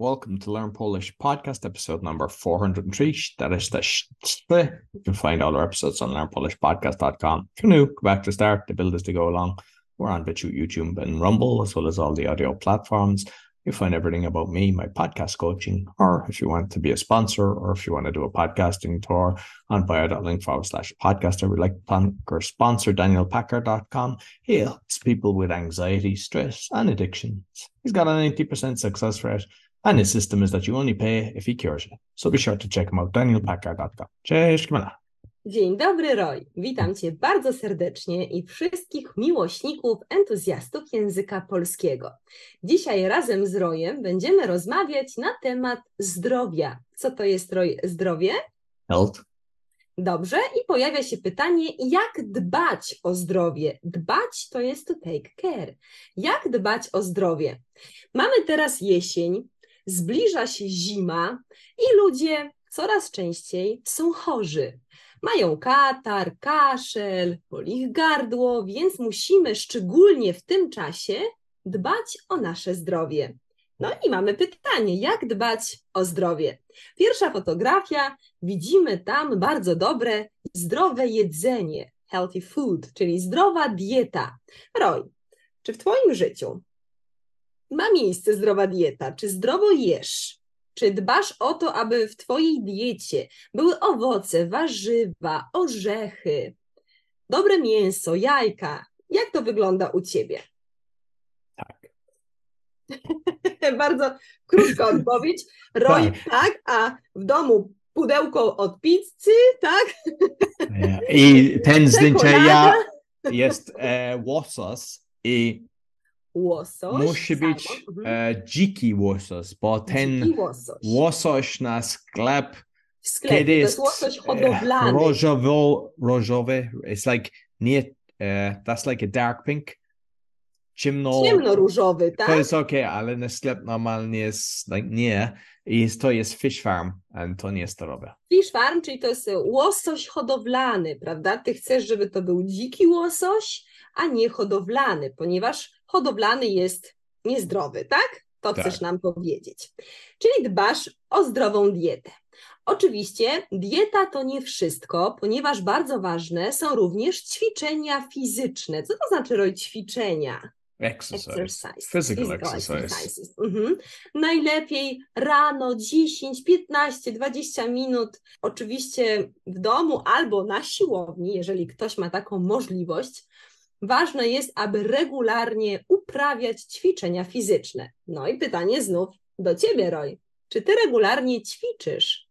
Welcome to Learn Polish podcast, episode number 403. That is the. Eh, you can find all our episodes on learnpolishpodcast.com. If you're new, go back to start. The build is to go along. We're on BitChute, YouTube, and Rumble, as well as all the audio platforms. You find everything about me, my podcast coaching, or if you want to be a sponsor, or if you want to do a podcasting tour on bio.link forward slash podcast, I would like to thank our sponsor, danielpacker.com. He helps people with anxiety, stress, and addictions. He's got a 90% success rate, and his system is that you only pay if he cures you. So be sure to check him out, danielpacker.com. Cześć, Kamila. Dzień dobry, Roy. Witam Cię bardzo serdecznie i wszystkich miłośników, entuzjastów języka polskiego. Dzisiaj razem z Rojem będziemy rozmawiać na temat zdrowia. Co to jest, Roy, zdrowie? Health. Dobrze, i pojawia się pytanie, jak dbać o zdrowie? Dbać to jest to take care. Jak dbać o zdrowie? Mamy teraz jesień, zbliża się zima i ludzie coraz częściej są chorzy. Mają katar, kaszel, boli ich gardło, więc musimy szczególnie w tym czasie dbać o nasze zdrowie. No i mamy pytanie, jak dbać o zdrowie? Pierwsza fotografia, widzimy tam bardzo dobre, zdrowe jedzenie, healthy food, czyli zdrowa dieta. Roy, czy w Twoim życiu ma miejsce zdrowa dieta? Czy zdrowo jesz? Czy dbasz o to, aby w Twojej diecie były owoce, warzywa, orzechy, dobre mięso, jajka? Jak to wygląda u Ciebie? Tak. Bardzo krótka odpowiedź. Roy, tak. tak, a w domu pudełko od pizzy, tak? I ten ja jest e, łosos i łosoś. Musi być e, dziki łosos, bo ten łosoś. łosoś na sklep w sklepie, kiedy jest, to jest łosoś e, uh, hodowlany. Różowo, różowy, it's like nie, uh, that's like a dark pink. Ciemno, Ciemno-różowy, tak? To jest ok, ale na sklep normalnie jest like nie. I to jest fish farm, a to nie jest zdrowe. Fish farm, czyli to jest łosoś hodowlany, prawda? Ty chcesz, żeby to był dziki łosoś, a nie hodowlany, ponieważ hodowlany jest niezdrowy, tak? To tak. chcesz nam powiedzieć. Czyli dbasz o zdrową dietę. Oczywiście dieta to nie wszystko, ponieważ bardzo ważne są również ćwiczenia fizyczne. Co to znaczy roj ćwiczenia? Exercise. exercise. Physical, Physical exercise. Mhm. Najlepiej rano 10, 15, 20 minut, oczywiście w domu albo na siłowni, jeżeli ktoś ma taką możliwość. Ważne jest, aby regularnie uprawiać ćwiczenia fizyczne. No i pytanie znów do Ciebie, Roy. Czy Ty regularnie ćwiczysz?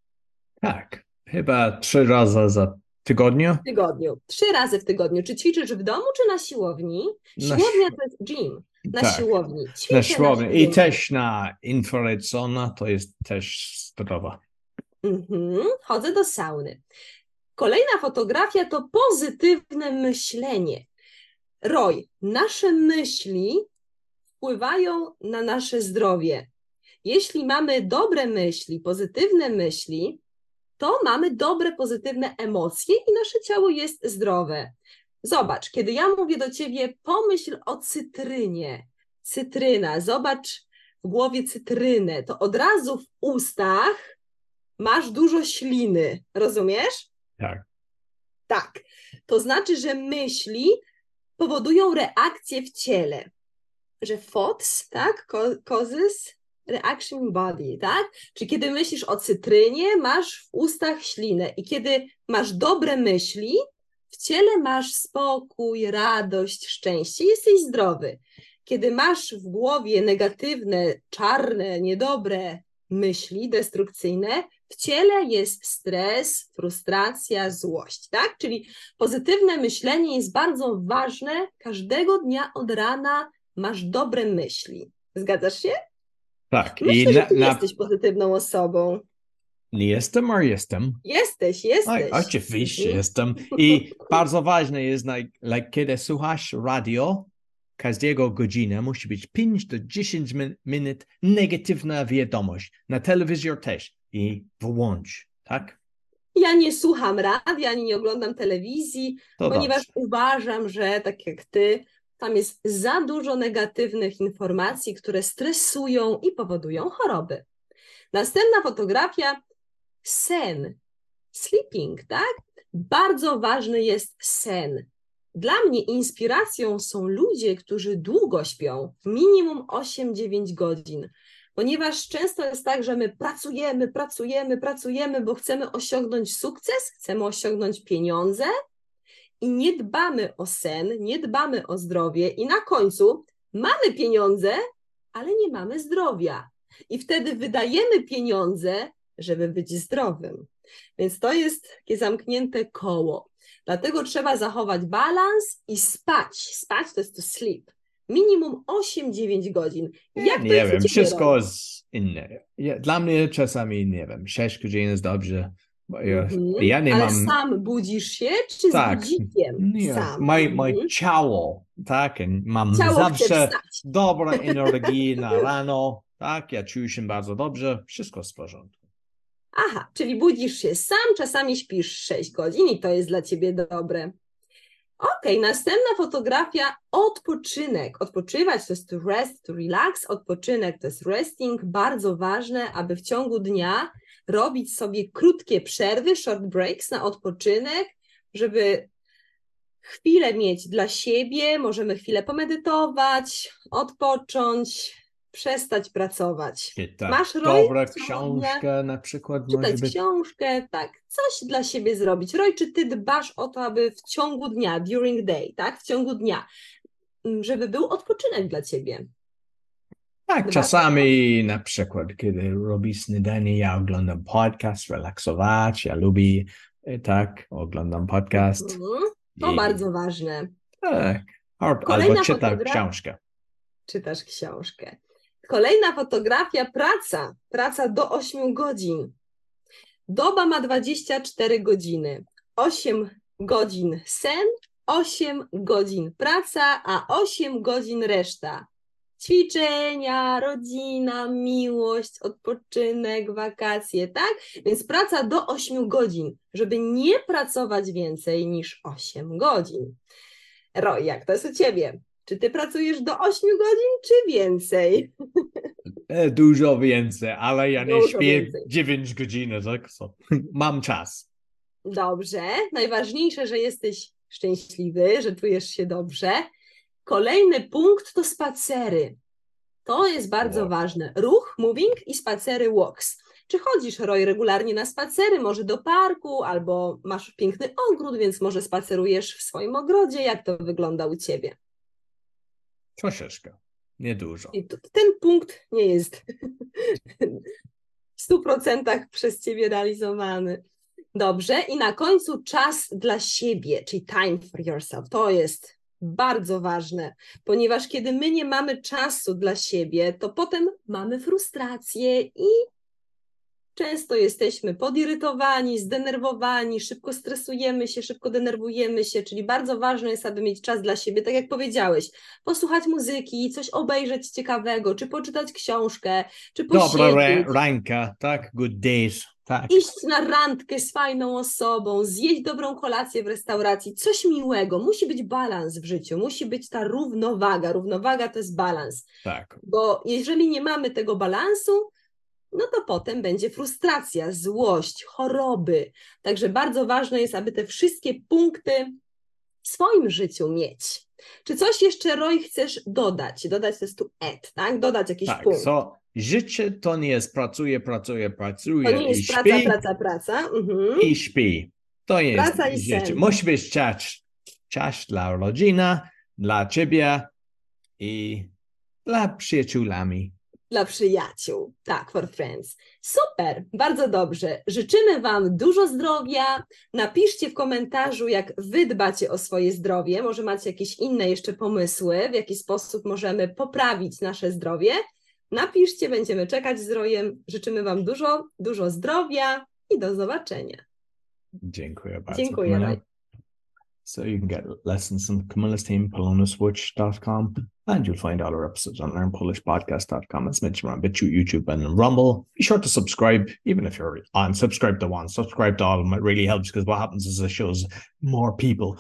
Tak, chyba trzy razy za tygodniu. W tygodniu. Trzy razy w tygodniu. Czy ćwiczysz w domu, czy na siłowni? Siłownia to jest gym. Na tak, siłowni. Ćwiczę na siłowni. I też na infrared sauna to jest też zdrowa. Mhm. Chodzę do sauny. Kolejna fotografia to pozytywne myślenie. Roy, nasze myśli wpływają na nasze zdrowie. Jeśli mamy dobre myśli, pozytywne myśli, to mamy dobre, pozytywne emocje i nasze ciało jest zdrowe. Zobacz, kiedy ja mówię do ciebie, pomyśl o cytrynie. Cytryna, zobacz w głowie cytrynę, to od razu w ustach masz dużo śliny. Rozumiesz? Tak. Tak. To znaczy, że myśli powodują reakcje w ciele, że FODS, tak, causes reaction body, tak? Czyli kiedy myślisz o cytrynie, masz w ustach ślinę i kiedy masz dobre myśli, w ciele masz spokój, radość, szczęście, jesteś zdrowy. Kiedy masz w głowie negatywne, czarne, niedobre myśli destrukcyjne, w ciele jest stres, frustracja, złość, tak? Czyli pozytywne myślenie jest bardzo ważne. Każdego dnia od rana masz dobre myśli. Zgadzasz się? Tak. Myślę, I że ty na... jesteś pozytywną osobą. Nie jestem, a jestem. Jesteś, jesteś. O, oczywiście mhm. jestem. I bardzo ważne jest, like, like, kiedy słuchasz radio, każdego godziny musi być 5 do 10 min minut negatywna wiadomość. Na telewizor też. I wyłącz, tak? Ja nie słucham radia, ani nie oglądam telewizji, to ponieważ dobrze. uważam, że tak jak ty, tam jest za dużo negatywnych informacji, które stresują i powodują choroby. Następna fotografia sen, sleeping, tak? Bardzo ważny jest sen. Dla mnie inspiracją są ludzie, którzy długo śpią, minimum 8-9 godzin, ponieważ często jest tak, że my pracujemy, pracujemy, pracujemy, bo chcemy osiągnąć sukces, chcemy osiągnąć pieniądze i nie dbamy o sen, nie dbamy o zdrowie, i na końcu mamy pieniądze, ale nie mamy zdrowia. I wtedy wydajemy pieniądze, żeby być zdrowym. Więc to jest takie zamknięte koło. Dlatego trzeba zachować balans i spać. Spać to jest to sleep. Minimum 8-9 godzin. Jak nie wiem, wszystko jest inne. Dla mnie czasami, nie wiem, 6 godzin jest dobrze. Ja, Mhm. ja nie Ale mam. sam budzisz się, czy Tak. z budzikiem? Sam. moje, Mhm. moje ciało, tak? Mam Ciało zawsze wstać. dobrą energię na rano, tak? Ja czuję się bardzo dobrze, wszystko w porządku. Aha, czyli budzisz się sam, czasami śpisz 6 godzin i to jest dla ciebie dobre. Okej, następna fotografia, odpoczynek. Odpoczywać to jest to rest, to relax, odpoczynek to jest resting, bardzo ważne, aby w ciągu dnia robić sobie krótkie przerwy, short breaks na odpoczynek, żeby chwilę mieć dla siebie, możemy chwilę pomedytować, odpocząć, przestać pracować. Czytać Masz Roy, ciągu książkę na przykład czytać być. książkę, tak, coś dla siebie zrobić. Roy, czy ty dbasz o to, aby w ciągu dnia, during day, tak, w ciągu dnia, żeby był odpoczynek dla ciebie? Tak, czasami na przykład, kiedy robię śniadanie, ja oglądam podcast, relaksować, ja lubię, e, tak, oglądam podcast. Mhm, To i- bardzo ważne. Tak, albo Kolejna czytam fotogra- książkę. Czytasz książkę. Kolejna fotografia, praca. Praca do 8 godzin. Doba ma 24 godziny. 8 godzin sen, 8 godzin praca, a 8 godzin reszta. Ćwiczenia, rodzina, miłość, odpoczynek, wakacje, tak? Więc praca do 8 godzin, żeby nie pracować więcej niż 8 godzin. Roy, jak to jest u ciebie? Czy ty pracujesz do 8 godzin, czy więcej? E, Dużo więcej, ale ja nie Dużo śpię więcej. 9 godzin, tak? So, mam czas. Dobrze. Najważniejsze, że jesteś szczęśliwy, że czujesz się dobrze. Kolejny punkt to spacery. To jest bardzo Walk. ważne. Ruch, moving i spacery, walks. Czy chodzisz, Roy, regularnie na spacery, może do parku, albo masz piękny ogród, więc może spacerujesz w swoim ogrodzie? Jak to wygląda u ciebie? Troszeczkę, niedużo. I ten punkt nie jest w 100% przez ciebie realizowany. Dobrze, i na końcu czas dla siebie, czyli time for yourself. To jest bardzo ważne, ponieważ kiedy my nie mamy czasu dla siebie, to potem mamy frustrację i często jesteśmy podirytowani, zdenerwowani, szybko stresujemy się, szybko denerwujemy się, czyli bardzo ważne jest, aby mieć czas dla siebie, tak jak powiedziałeś, posłuchać muzyki, coś obejrzeć ciekawego, czy poczytać książkę, czy Dobra posiedzieć, ra- ranka, tak? Good days, tak. iść na randkę z fajną osobą, zjeść dobrą kolację w restauracji, coś miłego. Musi być balans w życiu, musi być ta równowaga. Równowaga to jest balans, Tak. bo jeżeli nie mamy tego balansu, no to potem będzie frustracja, złość, choroby. Także bardzo ważne jest, aby te wszystkie punkty w swoim życiu mieć. Czy coś jeszcze, Roy, chcesz dodać? Dodać to jest tu add, tak? Dodać jakiś Tak, punkt. so życie to nie jest pracuje, pracuje, pracuje To nie jest śpi praca, praca, praca. Mhm. i śpi. To jest Praca i życie. sen. Musi być czas, czas dla rodziny, dla ciebie i dla przyjaciółami. Dla przyjaciół, tak, for friends. Super, bardzo dobrze. Życzymy Wam dużo zdrowia. Napiszcie w komentarzu, jak Wy dbacie o swoje zdrowie. Może macie jakieś inne jeszcze pomysły, w jaki sposób możemy poprawić nasze zdrowie. Napiszcie, będziemy czekać z Rojem. Życzymy Wam dużo, dużo zdrowia i do zobaczenia. Dziękuję bardzo. Dziękuję. So you can get lessons on Camilla's team, polonaswitch.com, and you'll find all our episodes on learnpolishpodcast.com. As mentioned, we're on BitChute, YouTube, and Rumble. Be sure to subscribe, even if you're on, subscribe to one, subscribe to all of them. It really helps because what happens is it shows more people.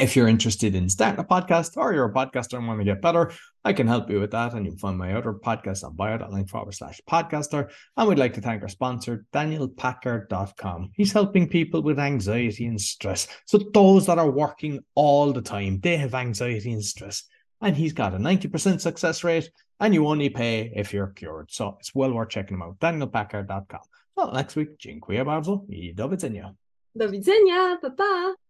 If you're interested in starting a podcast or you're a podcaster and want to get better, I can help you with that, and you can find my other podcast on bio.link forward slash podcaster. And we'd like to thank our sponsor, DanielPacker.com. He's helping people with anxiety and stress. So those that are working all the time, they have anxiety and stress. And he's got a 90% success rate, and you only pay if you're cured. So it's well worth checking him out. DanielPacker.com. Well, next week, dziękuję bardzo i do widzenia. Do widzenia, pa!